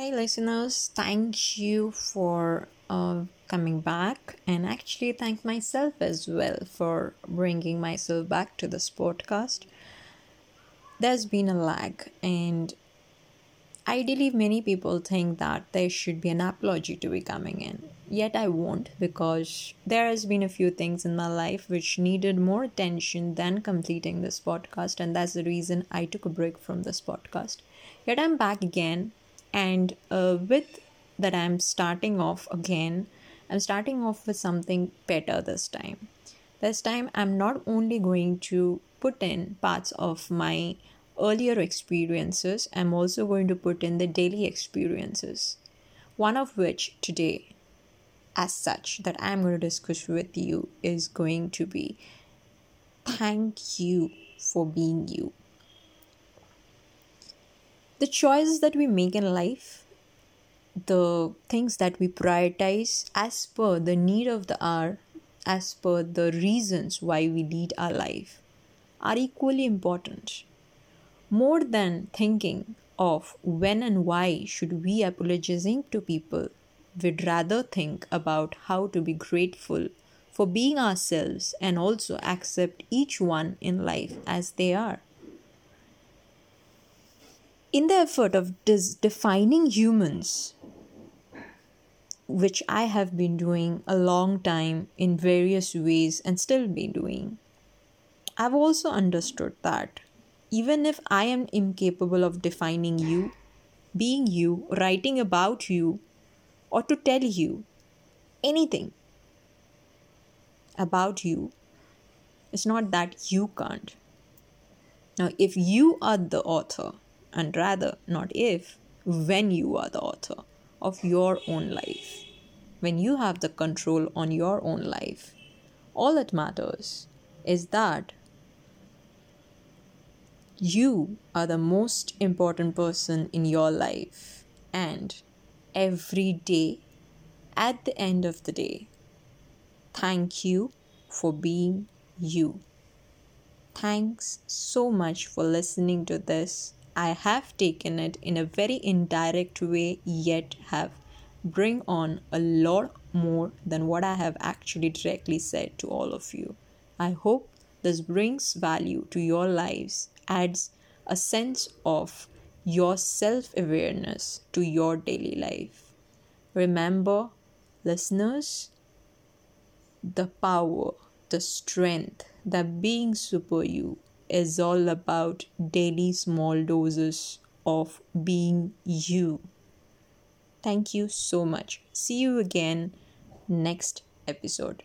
Hey, listeners, thank you for uh, coming back, and actually, thank myself as well for bringing myself back to this podcast. There's been a lag, and ideally, many people think that there should be an apology to be coming in. Yet, I won't because there has been a few things in my life which needed more attention than completing this podcast, and that's the reason I took a break from this podcast. Yet, I'm back again and uh, with that i'm starting off again i'm starting off with something better this time. This time i'm not only going to put in parts of my earlier experiences i'm also going to put in the daily experiences. One of which today as such that i'm going to discuss with you is going to be thank you for being you the choices that we make in life, the things that we prioritize as per the need of the hour, as per the reasons why we lead our life, are equally important. More than thinking of when and why should we apologizing to people, we'd rather think about how to be grateful for being ourselves and also accept each one in life as they are in the effort of dis- defining humans, which I have been doing a long time in various ways and still be doing, I've also understood that even if I am incapable of defining you, being you, writing about you, or to tell you anything about you, it's not that you can't. Now, if you are the author, and rather not if, when you are the author of your own life, when you have the control on your own life. All that matters is that you are the most important person in your life, and every day, at the end of the day, thank you for being you. Thanks so much for listening to this I have taken it in a very indirect way, yet have bring on a lot more than what I have actually directly said to all of you. I hope this brings value to your lives, adds a sense of your self awareness to your daily life. Remember, listeners, the power, the strength that being super you is all about daily small doses of being you. Thank you so much. See you again next episode.